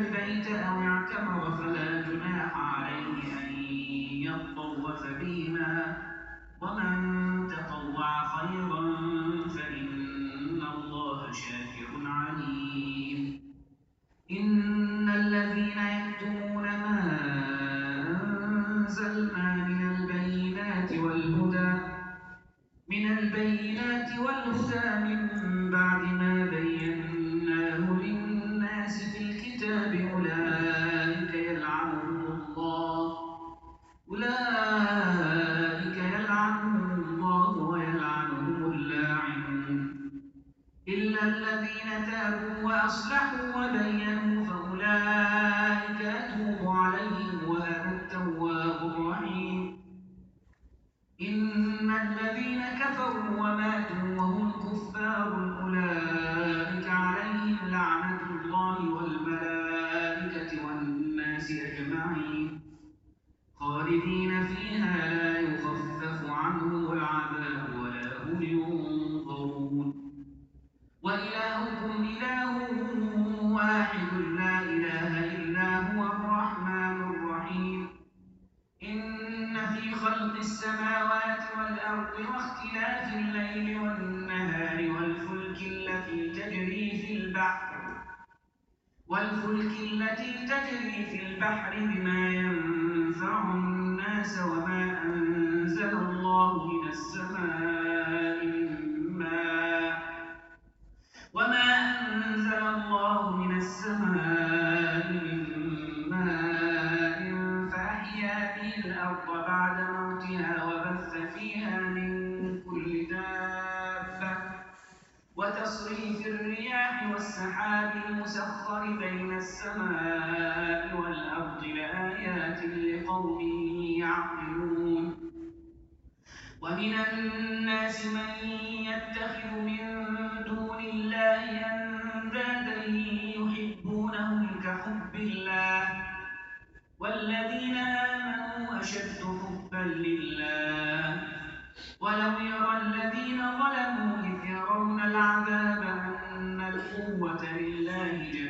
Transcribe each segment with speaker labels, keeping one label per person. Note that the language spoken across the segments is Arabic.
Speaker 1: البيت أو اعتمر فلا جناح عليه أن يطوف بهما. ومن الذين ظلموا إذ يرون العذاب أن القوة لله جميعا.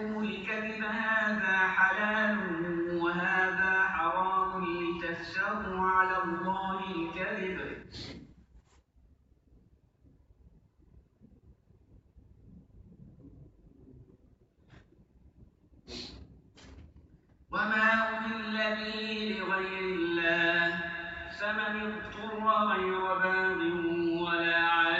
Speaker 1: لكم الكذب هذا حلال وهذا حرام لتفتروا على الله الكذب. وما أهل به لغير الله فمن اضطر غير باغ ولا عاد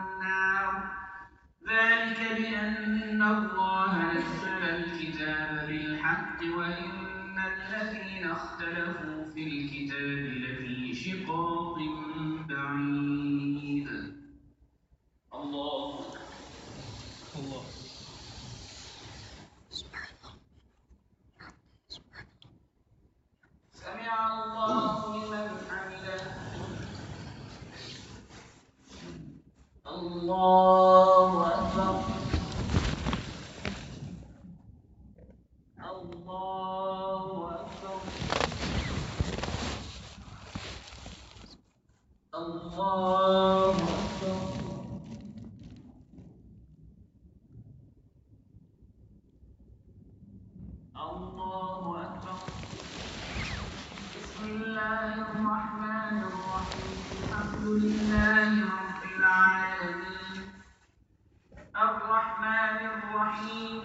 Speaker 1: ذلك بأن الله نزل الكتاب بالحق وإن الذين اختلفوا في الكتاب لفي شقاق بعيد. الله.
Speaker 2: الله
Speaker 1: سمع الله لمن حمده. الله أكبر. الله أكبر. الله أكبر. بسم الله الرحمن الرحيم. الحمد لله الرحيم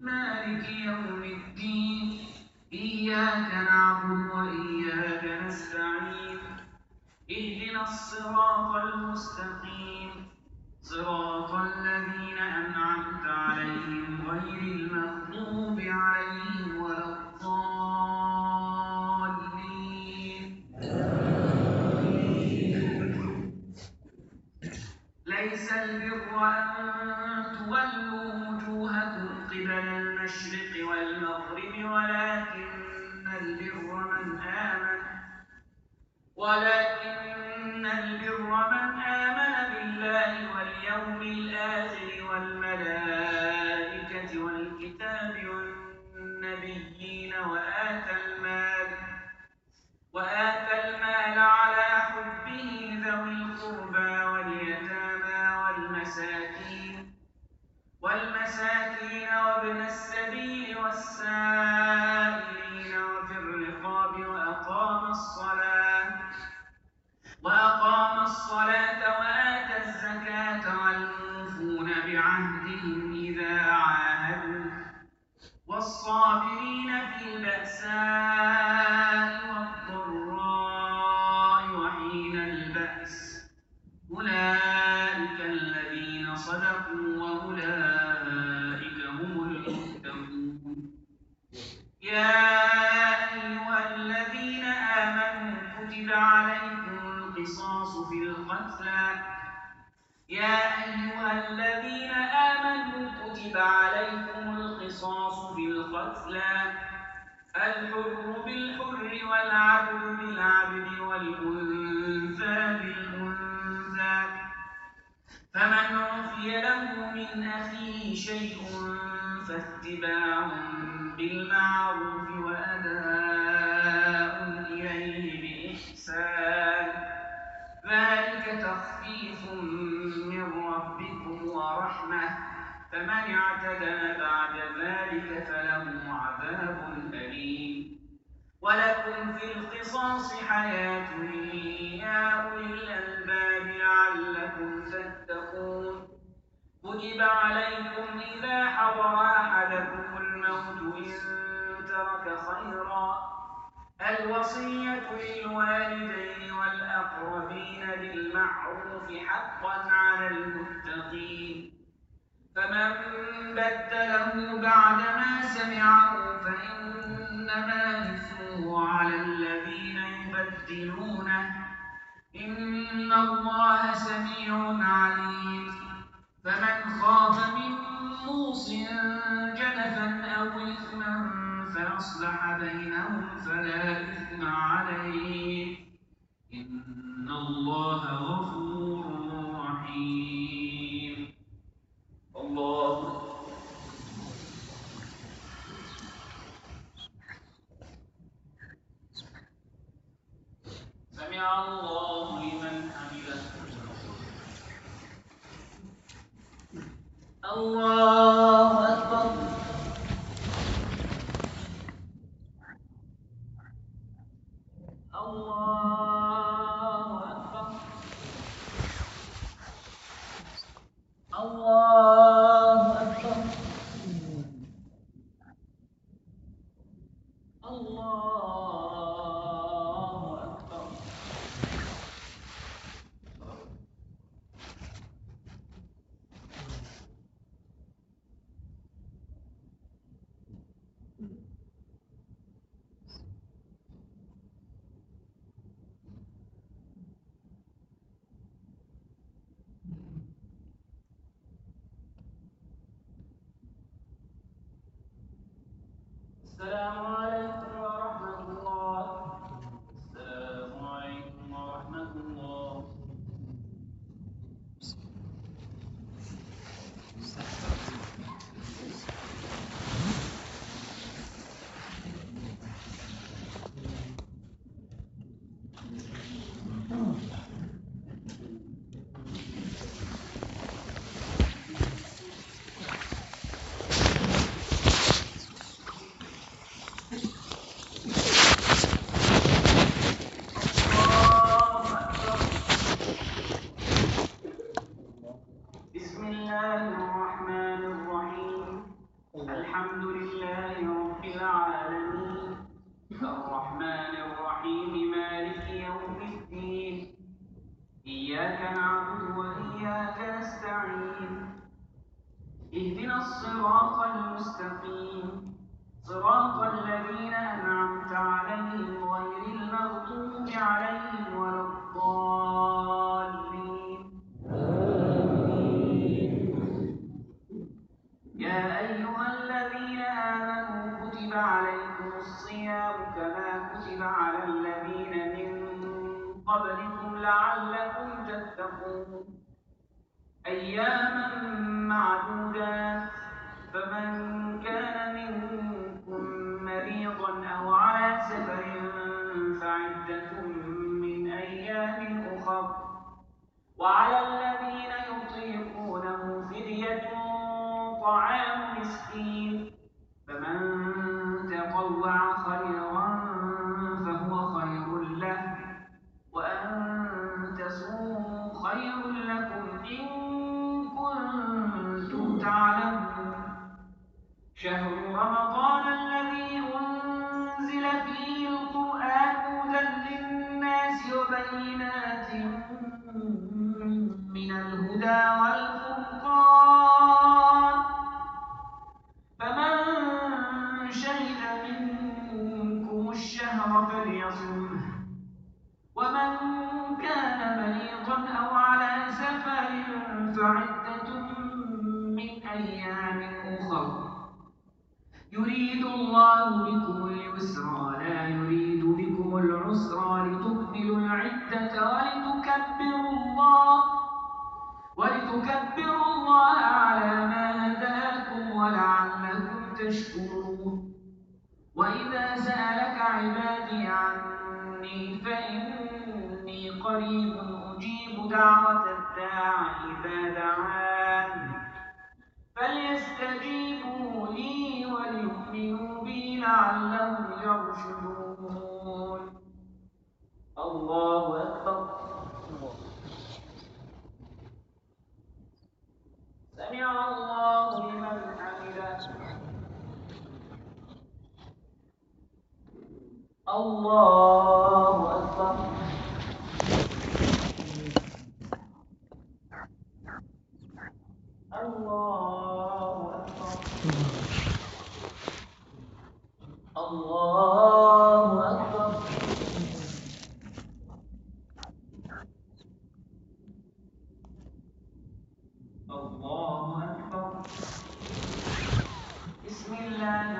Speaker 1: مالك يوم الدين إياك نعبد وإياك نستعين اهدنا الصراط المستقيم صراط الذين أنعمت عليهم غير المغضوب عليهم ولا الضالين. ليس البر أن المشرق والمغرب ولكن البر من آمن. ولكن البر من آمن بالله واليوم الآخر والملائكة والكتاب والنبيين وآتى المال السلام تشكرون وإذا سألك عبادي عني فإني قريب أجيب دعوة الداع إذا دعان فليستجيبوا لي وليؤمنوا بي لعلهم يرشدون. الله أكبر. سمع الله الله أكبر. الله أكبر. الله أكبر. بسم الله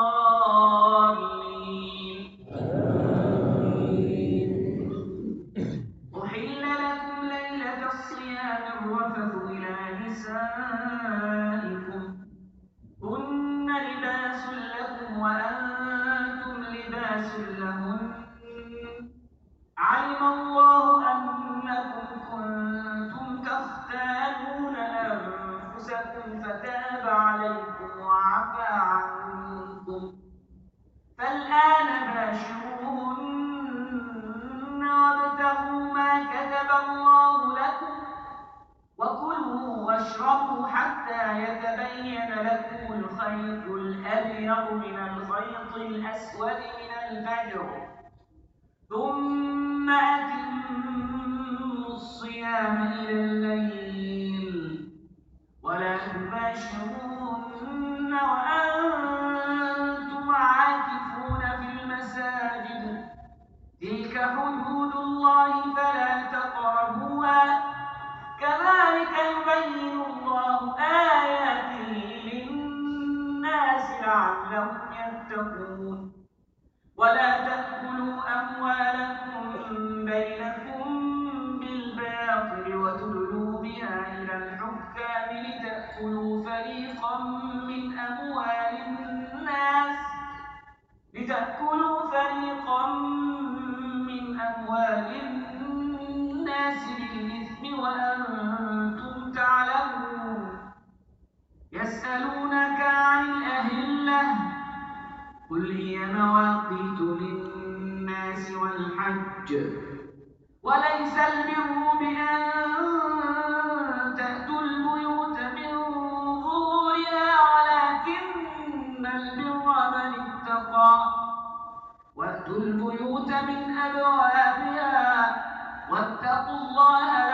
Speaker 1: قل هي مواقيت للناس والحج وليس البر بأن تأتوا البيوت من ظهورها ولكن البر من اتقى وأتوا البيوت من أبوابها واتقوا الله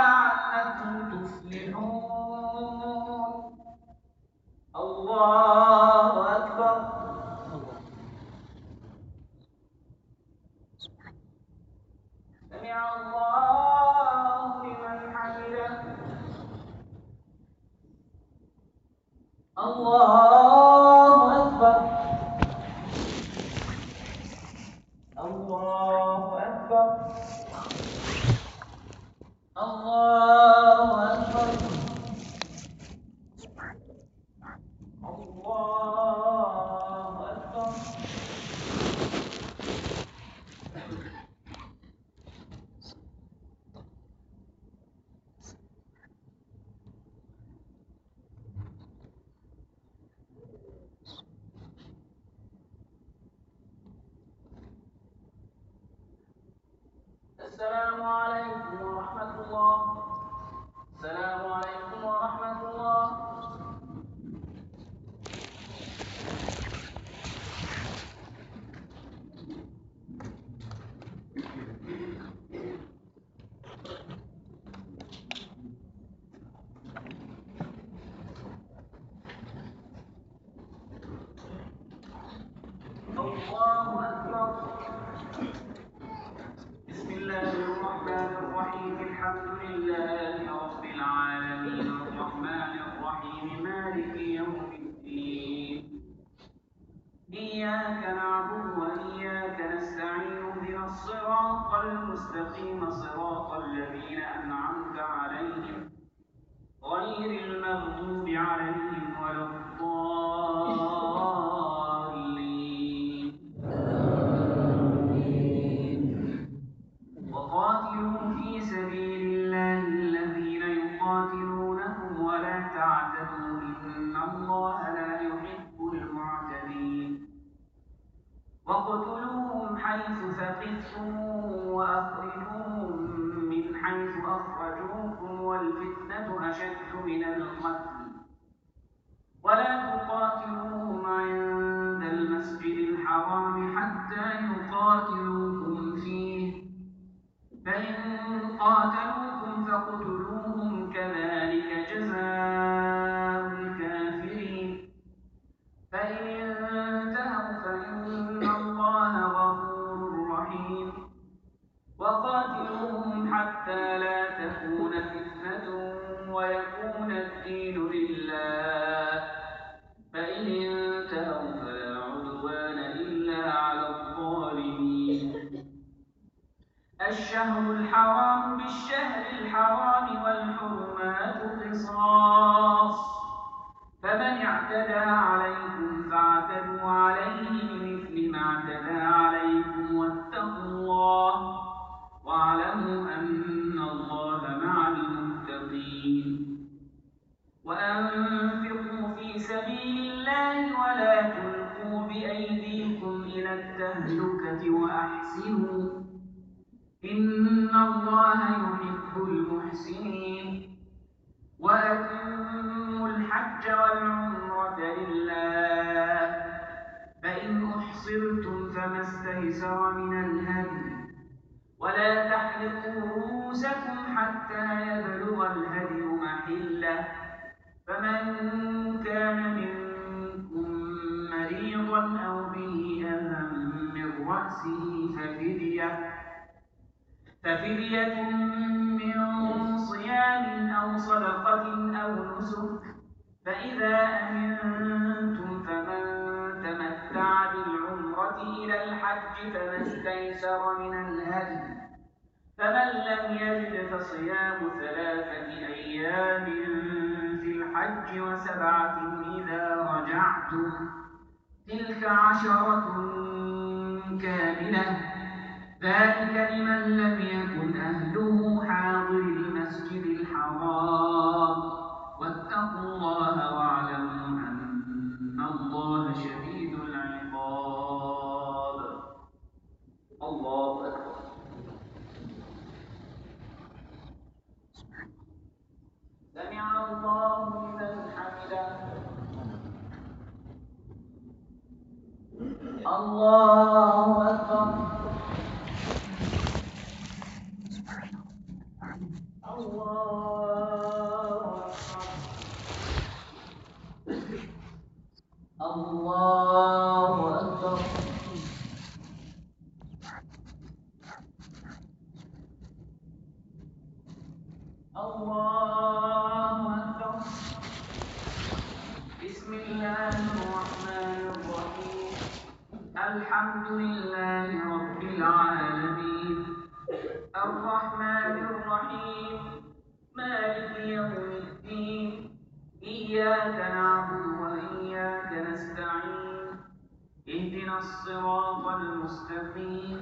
Speaker 1: المستقيم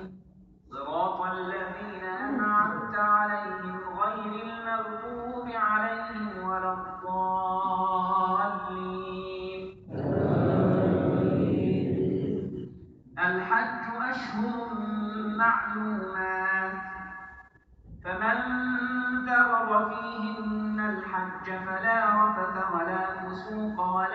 Speaker 1: صراط الذين أنعمت عليهم غير المغضوب عليهم ولا الضالين. الحج أشهر معلومات. فمن فرض فيهن الحج فلا رفث ولا فسوق ولا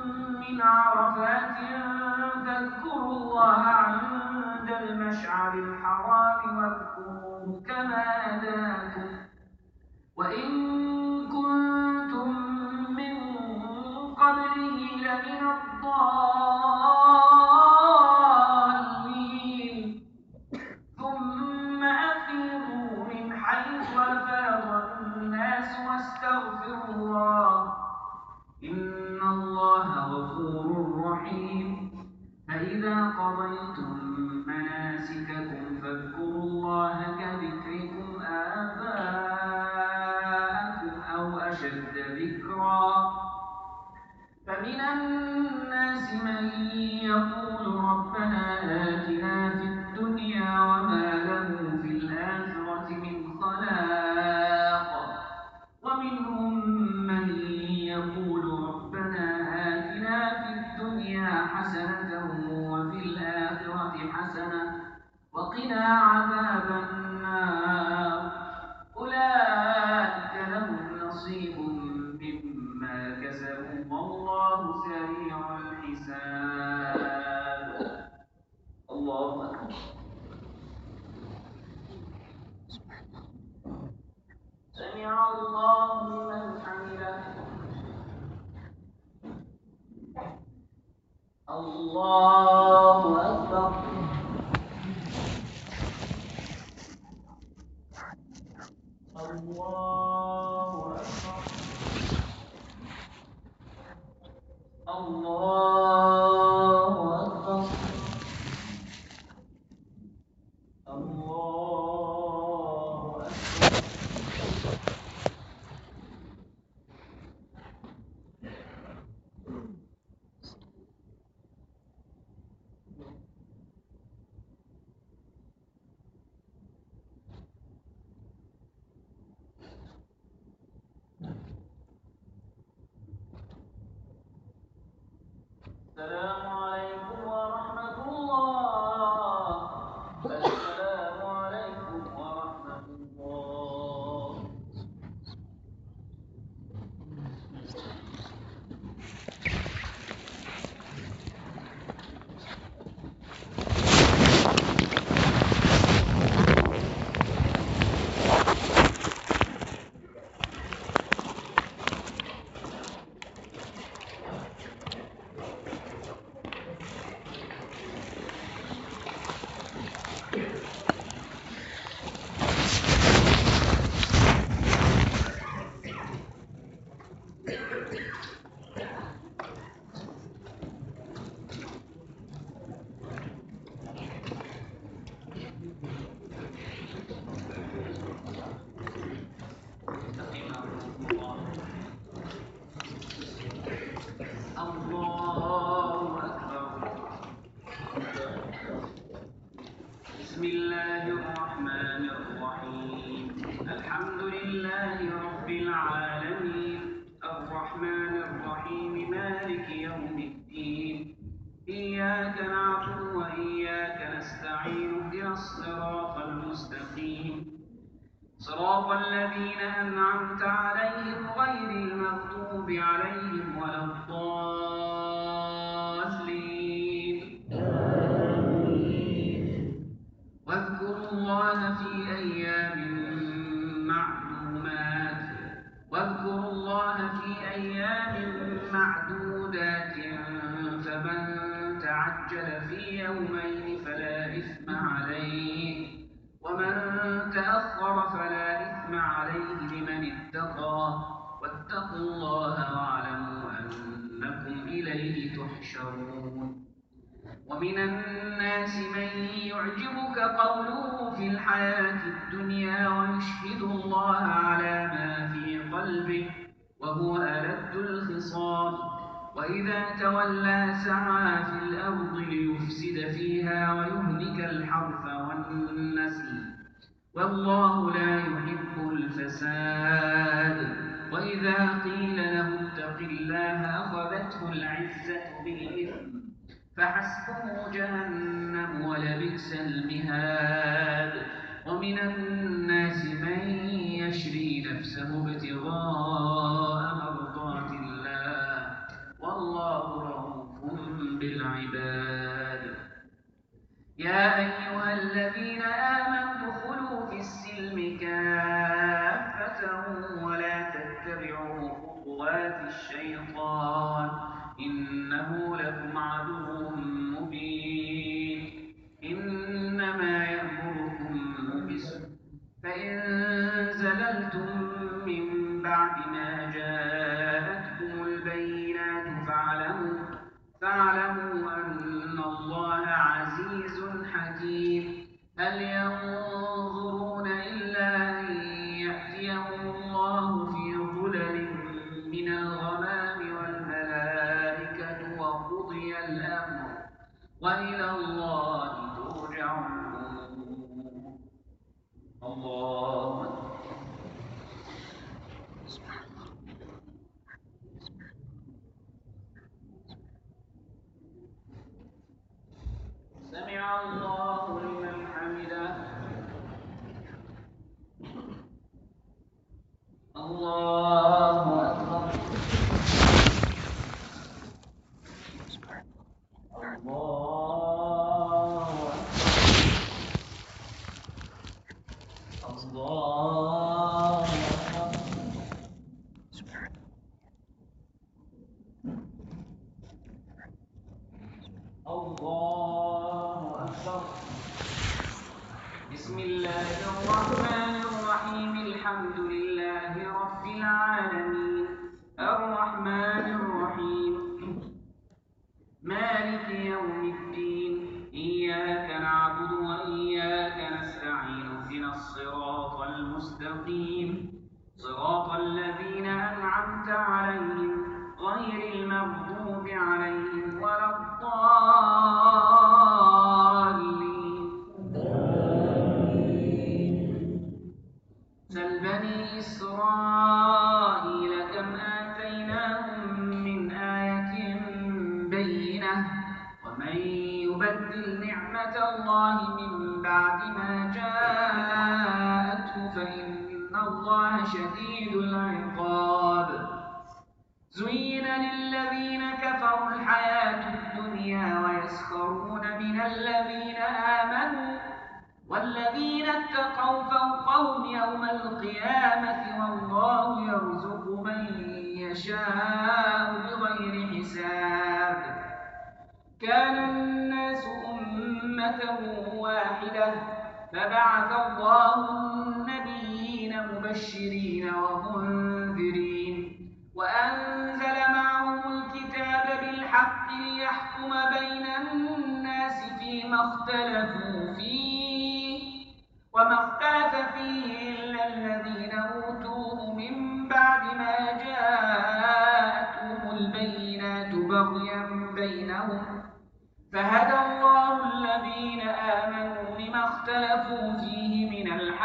Speaker 1: من عرفات فاذكروا الله عند المشعر الحرام واذكروه كما هداكم وإن كنتم من قبله لمن الضالين. فإذا قضيتم مناسككم فاذكروا الله كذكركم آباءكم أو أشد ذكرا. فمن الناس من يقول ربنا آتنا في الله السلام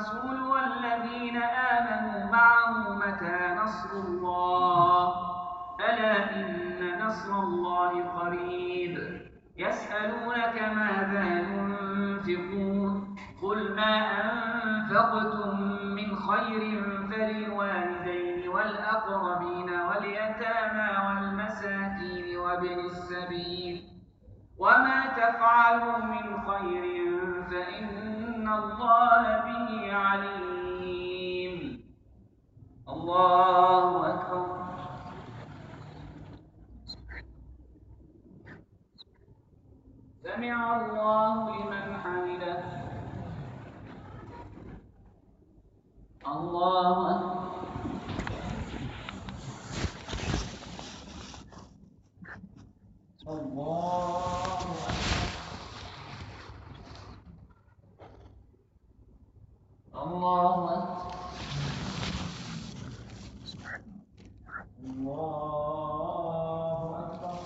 Speaker 1: الرسول والذين آمنوا معه متى نصر الله. ألا إن نصر الله قريب. يسألونك ماذا ينفقون؟ قل ما أنفقتم من خير فللوالدين والأقربين واليتامى والمساكين وابن السبيل. وما تفعلوا من خير فإن الله به عليم. الله أكبر. سمع الله لمن حمده. الله أكبر. الله الله أكبر الله أكبر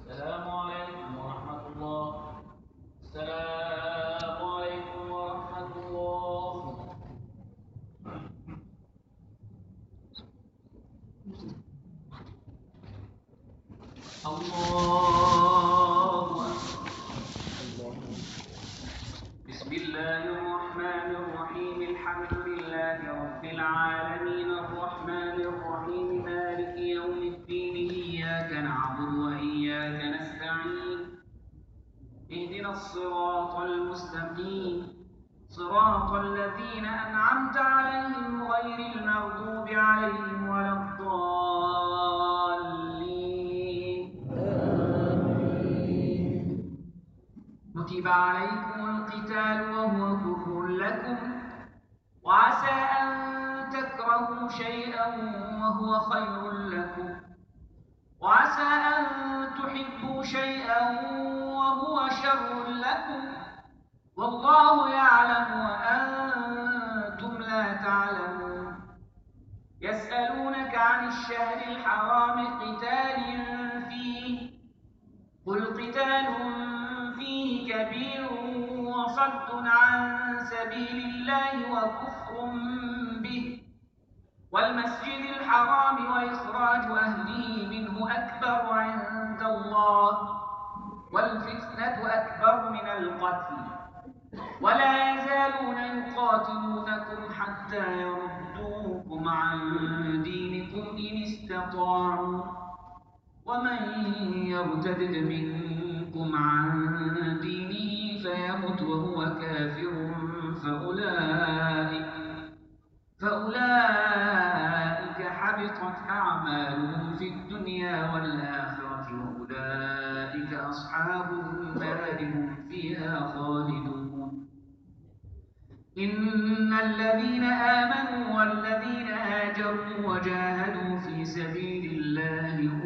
Speaker 1: السلام عليكم ورحمة الله السلام عليكم ورحمة الله الله أكبر بسم الله الرحمن الرحيم الحمد لله رب العالمين الرحمن الرحيم مالك يوم الدين إياك نعبد وإياك نستعين اهدنا الصراط المستقيم صراط الذين أنعمت عليهم غير المغضوب عليهم ولا الضالين كتب عليكم القتال وهو كفر لكم وعسى أن تكرهوا شيئا وهو خير لكم وعسى أن تحبوا شيئا وهو شر لكم والله يعلم وأنتم لا تعلمون يسألونك عن الشهر الحرام قتال فيه قل قتال فيه كبير وصد عن سبيل الله وكفر به. والمسجد الحرام وإخراج أهله منه أكبر عند الله والفتنة أكبر من القتل. ولا يزالون يقاتلونكم حتى يردوكم عن دينكم إن استطاعوا. ومن يرتد منكم عن دينه فيمت وهو كافر فأولئك فأولئك حبطت أعمالهم في الدنيا والآخرة وأولئك أصحاب النار هم فيها خالدون. إن الذين آمنوا والذين هاجروا وجاهدوا في سبيل الله أولئك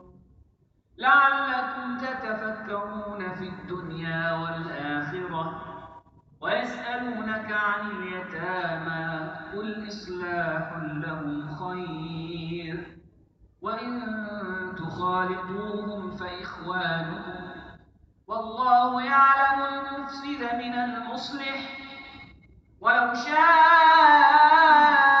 Speaker 1: لعلكم تتفكرون في الدنيا والآخرة ويسألونك عن اليتامى قل إصلاح لهم خير وإن تخالطوهم فإخوانكم والله يعلم المفسد من المصلح ولو شاء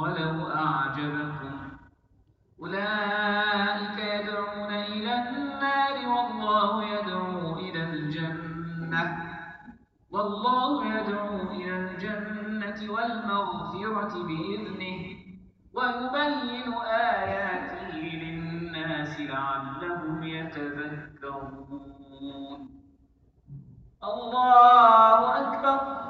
Speaker 1: ولو أعجبكم. أولئك يدعون إلى النار والله يدعو إلى الجنة. والله يدعو إلى الجنة والمغفرة بإذنه. ويبين آياته للناس لعلهم يتذكرون. الله أكبر.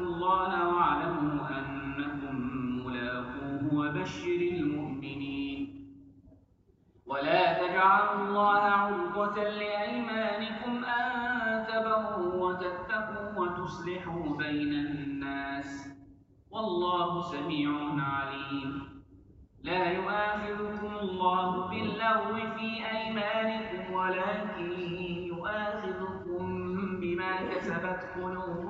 Speaker 1: واتقوا الله واعلموا أنكم ملاقوه وبشر المؤمنين. ولا تجعلوا الله عرضة لأيمانكم أن تبروا وتتقوا وتصلحوا بين الناس. والله سميع عليم. لا يؤاخذكم الله باللغو في أيمانكم ولكن يؤاخذكم بما كسبت قلوبكم.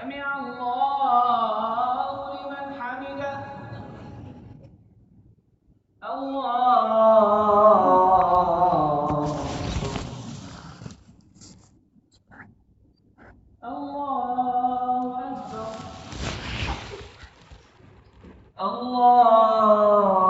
Speaker 1: سمع الله لمن حمده. الله. الله أكبر. الله.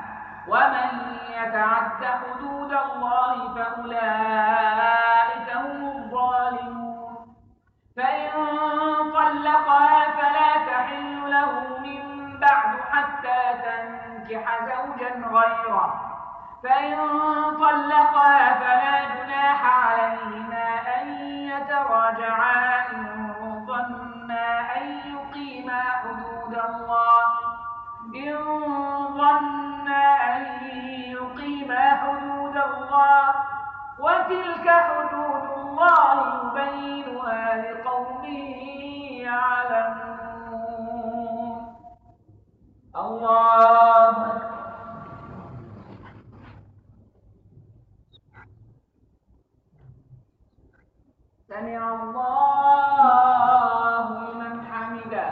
Speaker 1: ومن يتعد حدود الله فأولئك هم الظالمون. فإن طلقها فلا تحل له من بعد حتى تنكح زوجا غيره. فإن طلقها فلا جناح عليهما أن يتراجعا إن ظنا أن يقيما حدود الله. إن ظنا أن يقيما حدود الله وتلك حدود الله يبينها لقوم يعلمون. الله سمع الله لمن حمده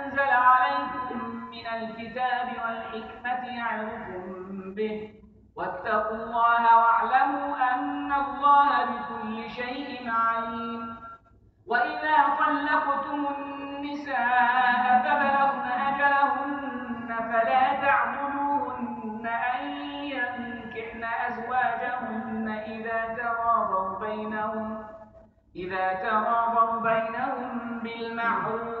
Speaker 1: أنزل عليكم من الكتاب والحكمة يعظكم به. واتقوا الله واعلموا أن الله بكل شيء عليم. وإذا طلقتم النساء فبلغن أجلهن فلا تعضلوهن أن ينكحن أزواجهن إذا تراضوا بينهم إذا تراضوا بينهم بالمعروف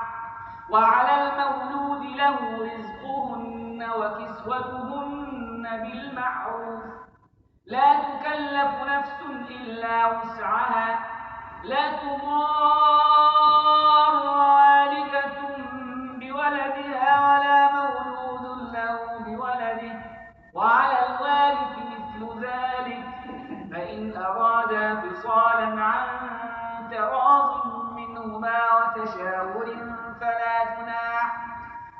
Speaker 1: وعلى المولود له رزقهن وكسوتهن بالمعروف. لا تكلف نفس إلا وسعها. لا تضار والدة بولدها ولا مولود له بولده. وعلى الوارث مثل ذلك. فإن أرادا فصالا عن تراض منهما وتشاور فلا جناح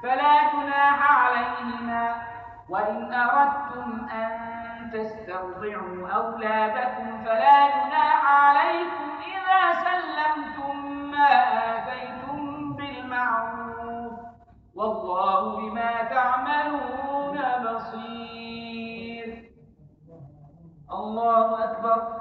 Speaker 1: فلا جناح عليهما. وإن أردتم أن تسترضعوا أولادكم فلا جناح عليكم إذا سلمتم ما آتيتم بالمعروف. والله بما تعملون بصير. الله أكبر.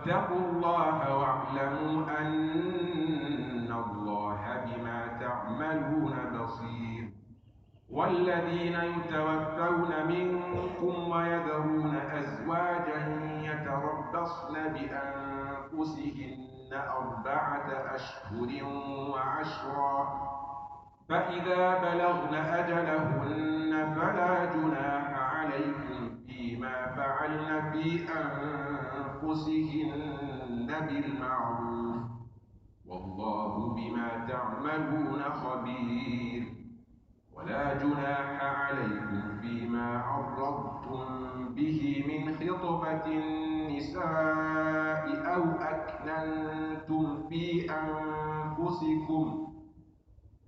Speaker 3: واتقوا الله واعلموا أن الله بما تعملون بصير. والذين يتوفون منكم ويذرون أزواجا يتربصن بأنفسهن أربعة أشهر وعشرا. فإذا بلغن أجلهن فلا جناح عليكم فيما فعلن في أنفسهن بالمعروف. والله بما تعملون خبير. ولا جناح عليكم فيما عرضتم به من خطبة النساء أو أكننتم في أنفسكم.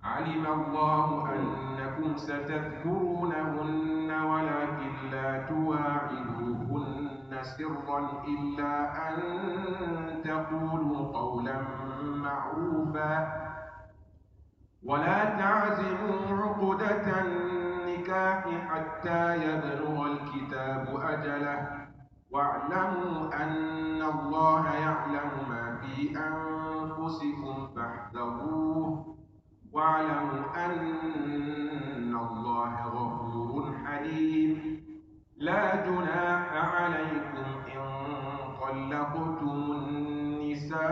Speaker 3: علم الله أنكم ستذكرونهن ولكن لا تواعدوهن. سرا إلا أن تقولوا قولا معروفا. ولا تعزموا عقدة النكاح حتى يبلغ الكتاب أجله. واعلموا أن الله يعلم ما في أنفسكم فاحذروه. واعلموا أن الله غفور حليم. لا جناح عليكم إن طلقتم النساء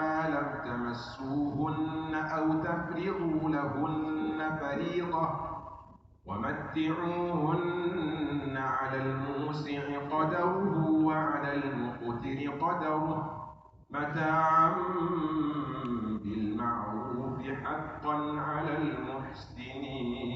Speaker 3: ما لم تمسوهن أو تفرضوا لهن فريضة ومتعوهن على الموسع قدره وعلى المقتر قدره متاعا بالمعروف حقا على المحسنين.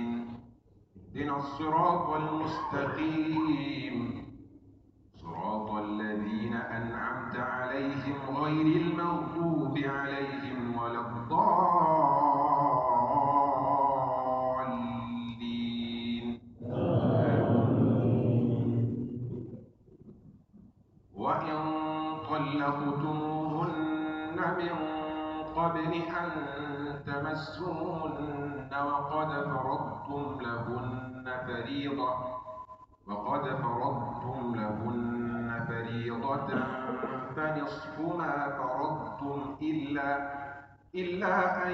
Speaker 3: اهدنا الصراط المستقيم. صراط الذين أنعمت عليهم غير المغضوب عليهم ولا الضالين. وإن طلقتموهن من قبل أن تمسوهن وقد فرضتم لهن فريضة وقد فرضتم لهن فريضة فنصف ما فرضتم إلا إلا أن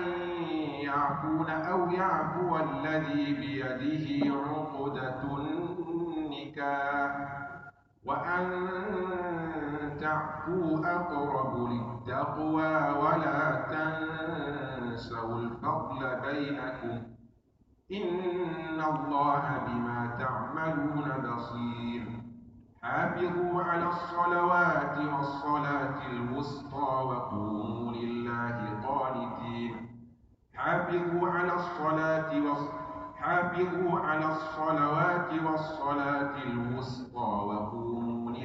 Speaker 3: يعفون أو يعفو الذي بيده عقدة النكاح وأن تعفوا أقرب للتقوى ولا تنسوا الفضل بينكم. إن الله بما تعملون بصير. حافظوا على الصلوات والصلاة الوسطى وقوموا لله قانتين. حافظوا على الصلاة حافظوا على الصلوات والصلاة الوسطى وقوموا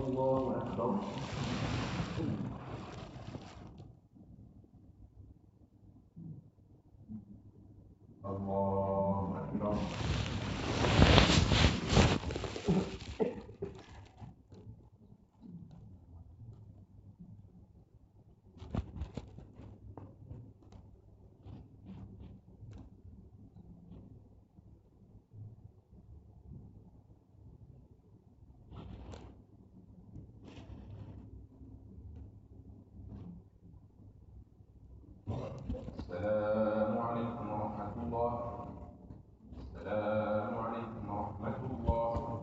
Speaker 3: الله أكبر الله أكبر السلام عليكم ورحمة الله السلام عليكم ورحمة الله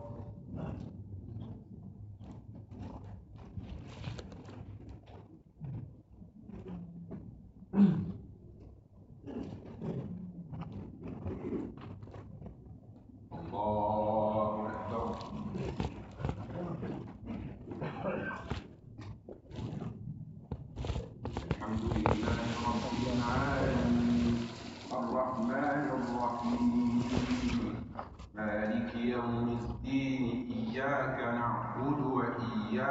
Speaker 3: الله أكبر الحمد لله رب العالمين الرحمن الرحيم مالك يوم الدين إياك نعبد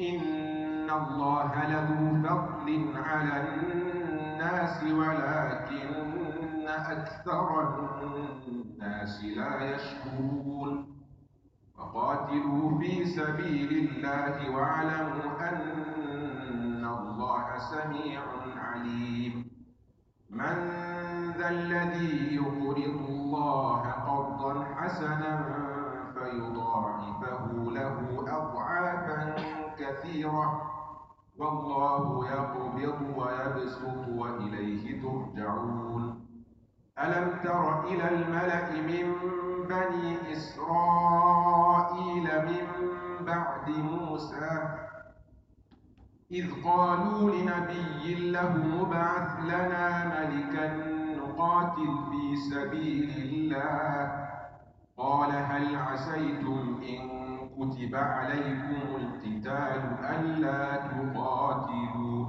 Speaker 3: إن الله لذو فضل على الناس ولكن أكثر الناس لا يشكرون وقاتلوا في سبيل الله واعلموا أن الله سميع عليم من ذا الذي يقرض الله قرضا حسنا فيضاعفه له أضعافا كثيرة. والله يقبض ويبسط وإليه ترجعون. ألم تر إلى الملأ من بني إسرائيل من بعد موسى؟ إذ قالوا لنبي له مبعث لنا ملكا نقاتل في سبيل الله. قال هل عسيتم إن كتب عليكم القتال ألا تقاتلوا.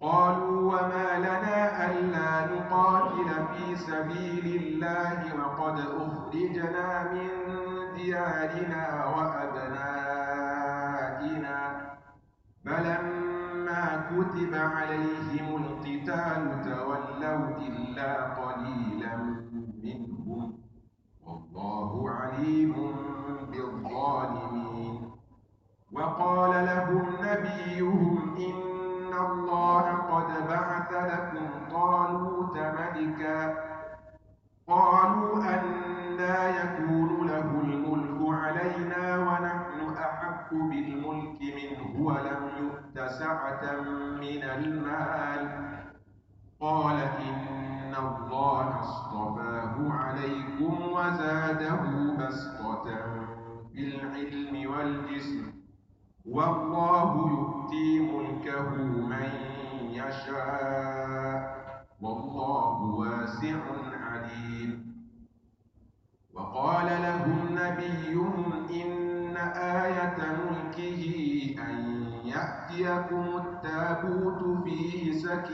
Speaker 3: قالوا وما لنا ألا نقاتل في سبيل الله وقد أخرجنا من ديارنا وأبنائنا. فلما كتب عليهم القتال تولوا إلا قليلا. والله عليم بالظالمين. وقال لهم نبيهم إن الله قد بعث لكم طالوت ملكا. قالوا أنا يكون له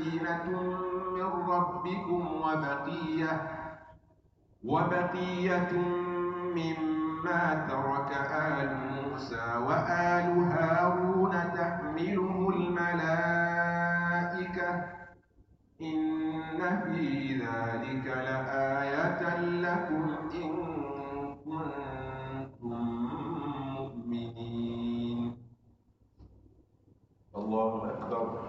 Speaker 3: سكينة من ربكم وبقية وبقية مما ترك آل موسى وآل هارون تحمله الملائكة إن في ذلك لآية لكم إن كنتم مؤمنين. الله أكبر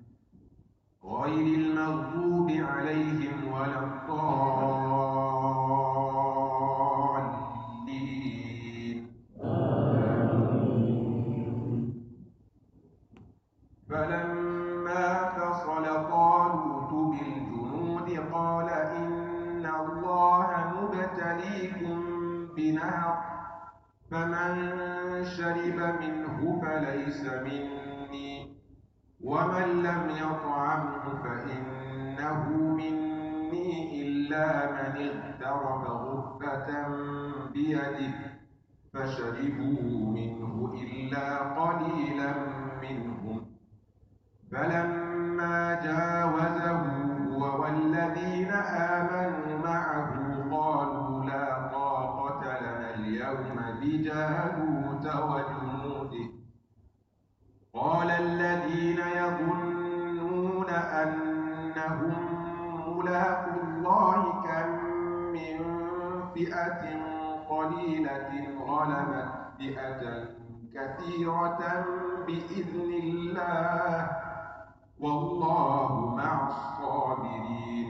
Speaker 3: غير المغضوب عليهم ولا الضالين. فلما فصل طالوت بالجنود قال إن الله مبتليكم بنهر فمن شرب منه فليس مني ومن لم يطعمه فإنه مني إلا من اغترف غرفة بيده فشربوا منه إلا قليلا منهم. فلما جاوزه هو والذين آمنوا كثيرة بإذن الله والله مع الصابرين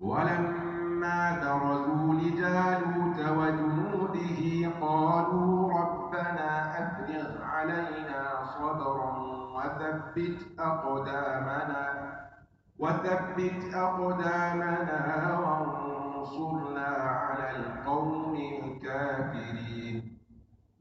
Speaker 3: ولما برزوا لجالوت وجنوده قالوا ربنا أفرغ علينا صبرا وثبت أقدامنا وثبت أقدامنا وانصرنا على القوم الكافرين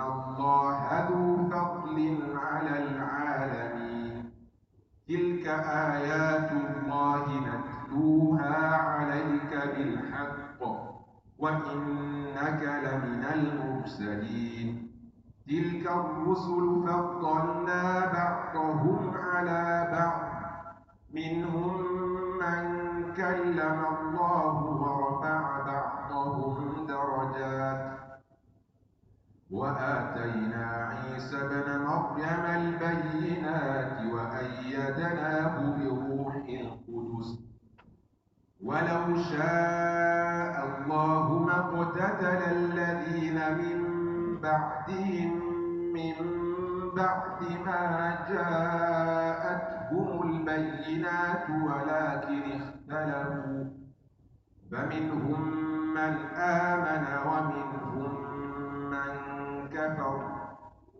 Speaker 3: الله ذو فضل على العالمين تلك آيات الله نتلوها عليك بالحق وإنك لمن المرسلين تلك الرسل فضلنا بعضهم على بعض منهم من كلم الله ورفع بعضهم درجات وآتينا عيسى ابن مريم البينات وأيدناه بروح القدس. ولو شاء الله ما اقتتل الذين من بعدهم من بعد ما جاءتهم البينات ولكن اختلفوا. فمنهم من آمن ومنهم من كفر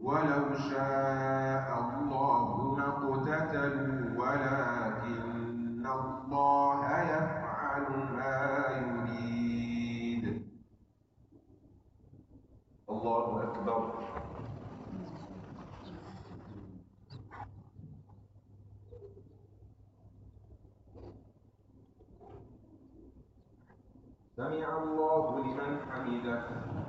Speaker 3: ولو شاء الله ما اقتتلوا ولكن الله يفعل ما يريد. الله أكبر. سمع الله لمن حمده.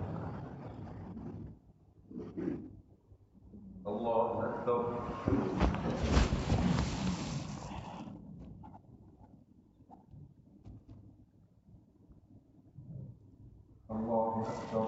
Speaker 3: الله أكبر الله أكبر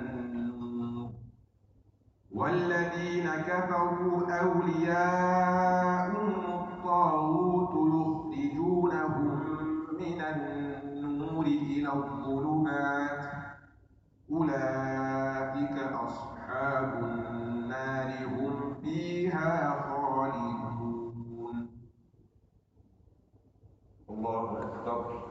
Speaker 3: والذين كفروا أولياءهم الطاغوت يخرجونهم من النور إلى الظلمات. أولئك أصحاب النار هم فيها خالدون. الله أكبر.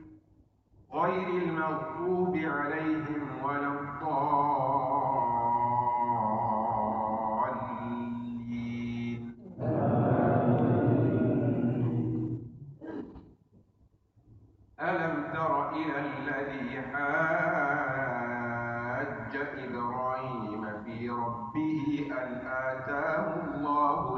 Speaker 3: غير المغضوب عليهم ولا الضالين. ألم تر إلى الذي حاج إبراهيم في ربه أن آتاه الله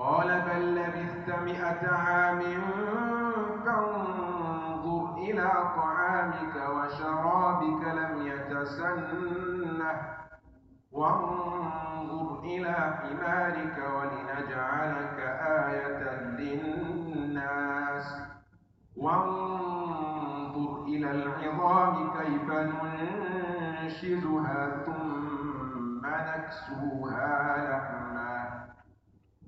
Speaker 3: قال بل لبثت مئة عام فانظر إلى طعامك وشرابك لم يتسنه وانظر إلى حمارك ولنجعلك آية للناس وانظر إلى العظام كيف ننشزها ثم نكسوها لحما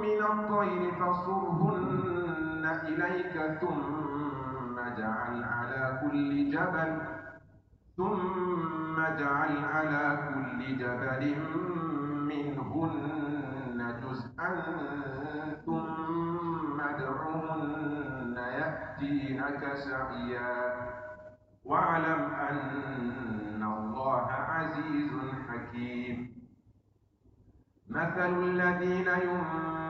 Speaker 3: من الطير فصرهن إليك ثم اجعل على كل جبل ثم اجعل على كل جبل منهن جزءا ثم ادعهن يأتينك سعيا. واعلم أن الله عزيز حكيم. مثل الذين ينفقون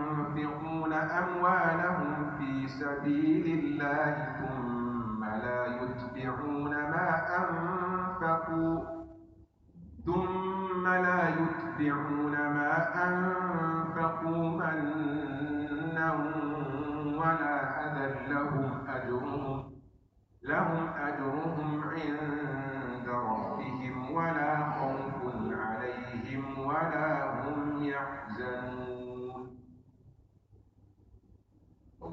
Speaker 3: أموالهم في سبيل الله ثم لا يتبعون ما أنفقوا ثم لا يتبعون ما أنفقوا منا ولا أذى لهم أجرهم لهم أجرهم عند ربهم ولا خوف عليهم ولا هم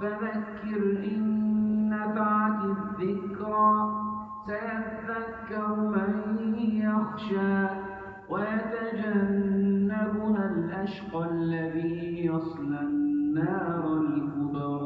Speaker 1: فذكر إن نفعت الذكرى سيذكر من يخشى ويتجنبها الأشقى الذي يصلى النار الكبرى.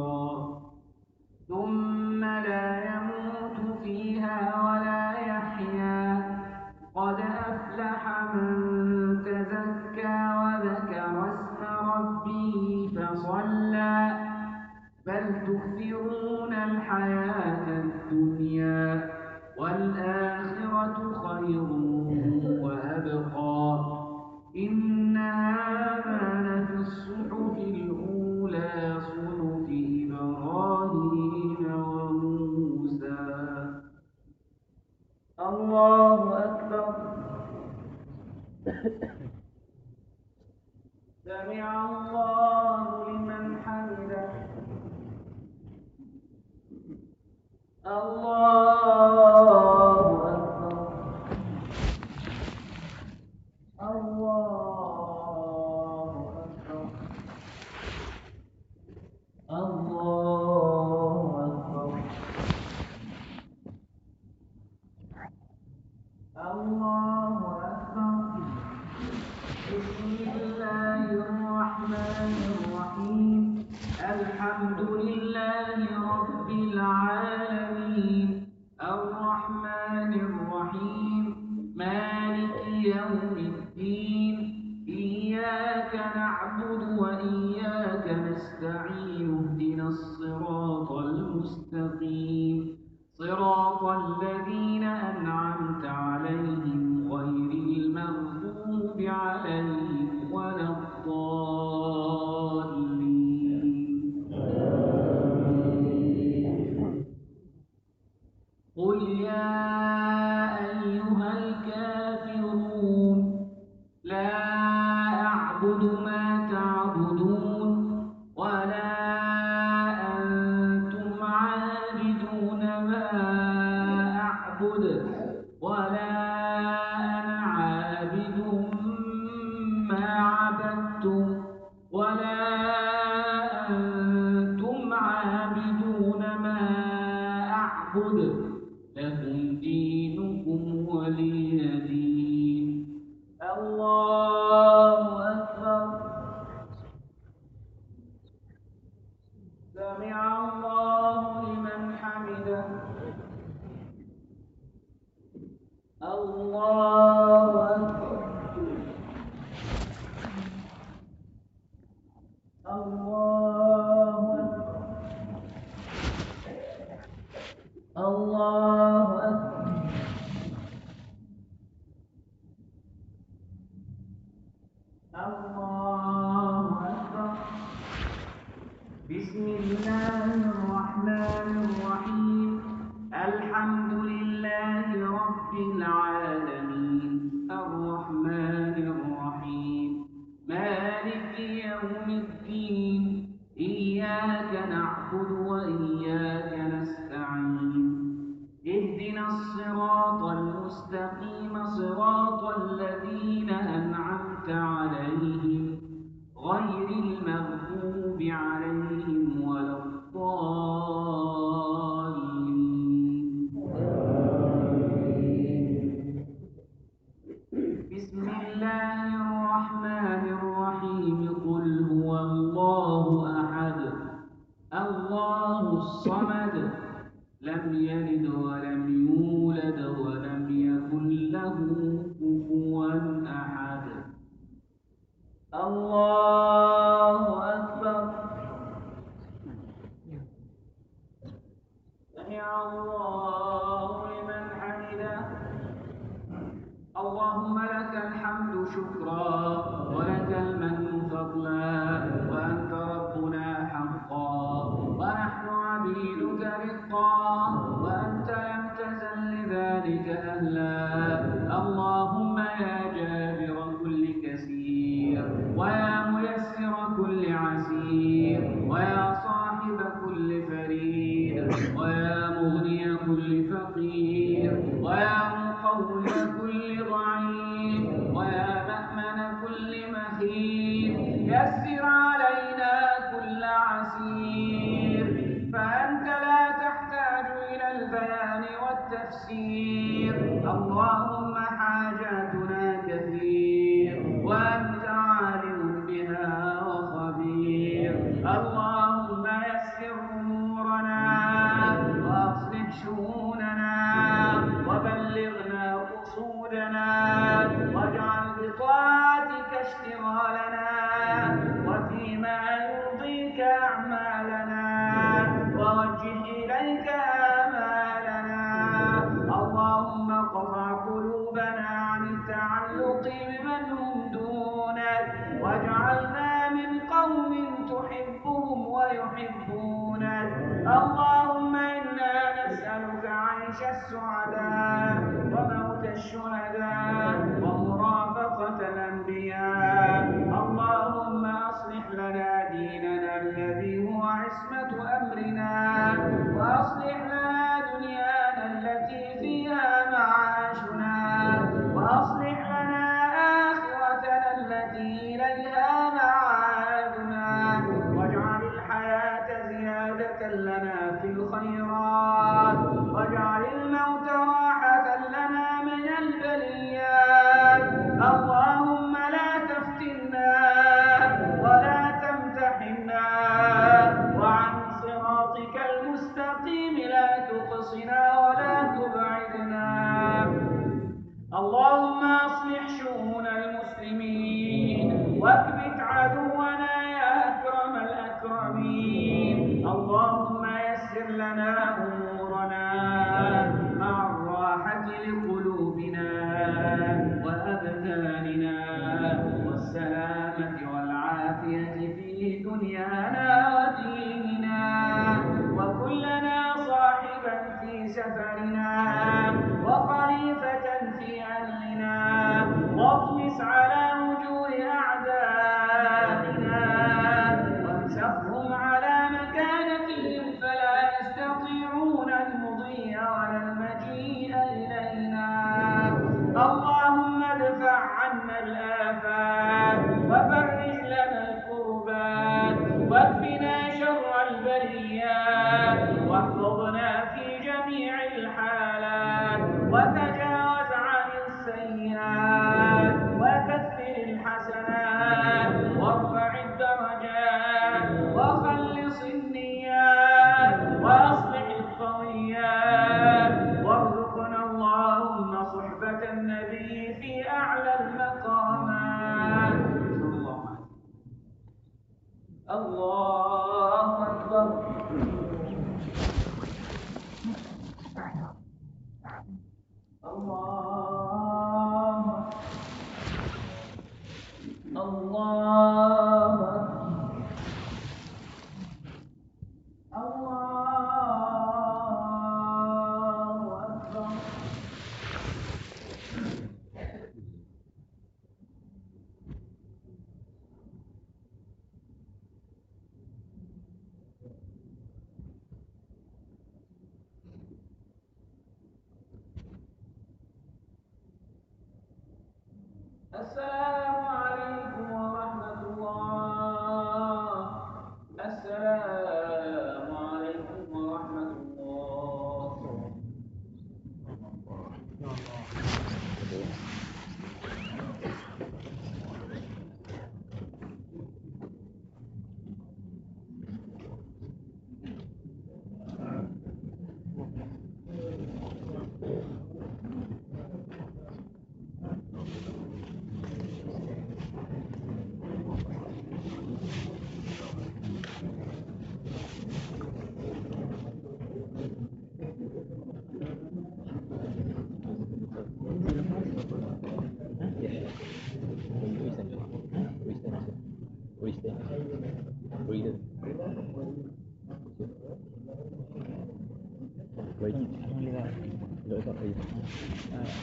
Speaker 4: 哎呀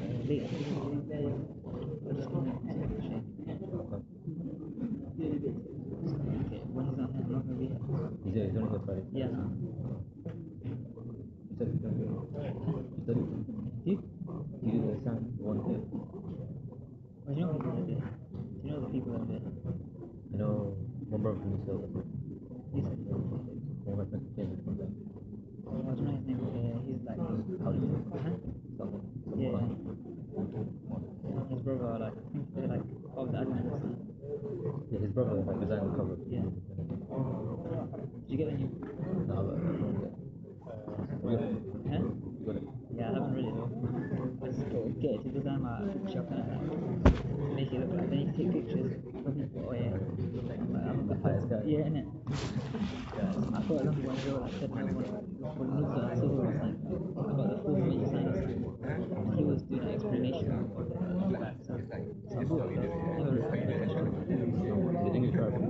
Speaker 4: 哎
Speaker 2: 累 like, it's so easy. I did.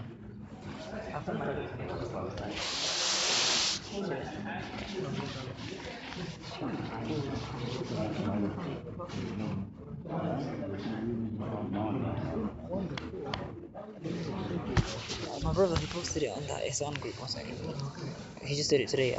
Speaker 2: My brother, he posted it on that his own group one second. He just did it today.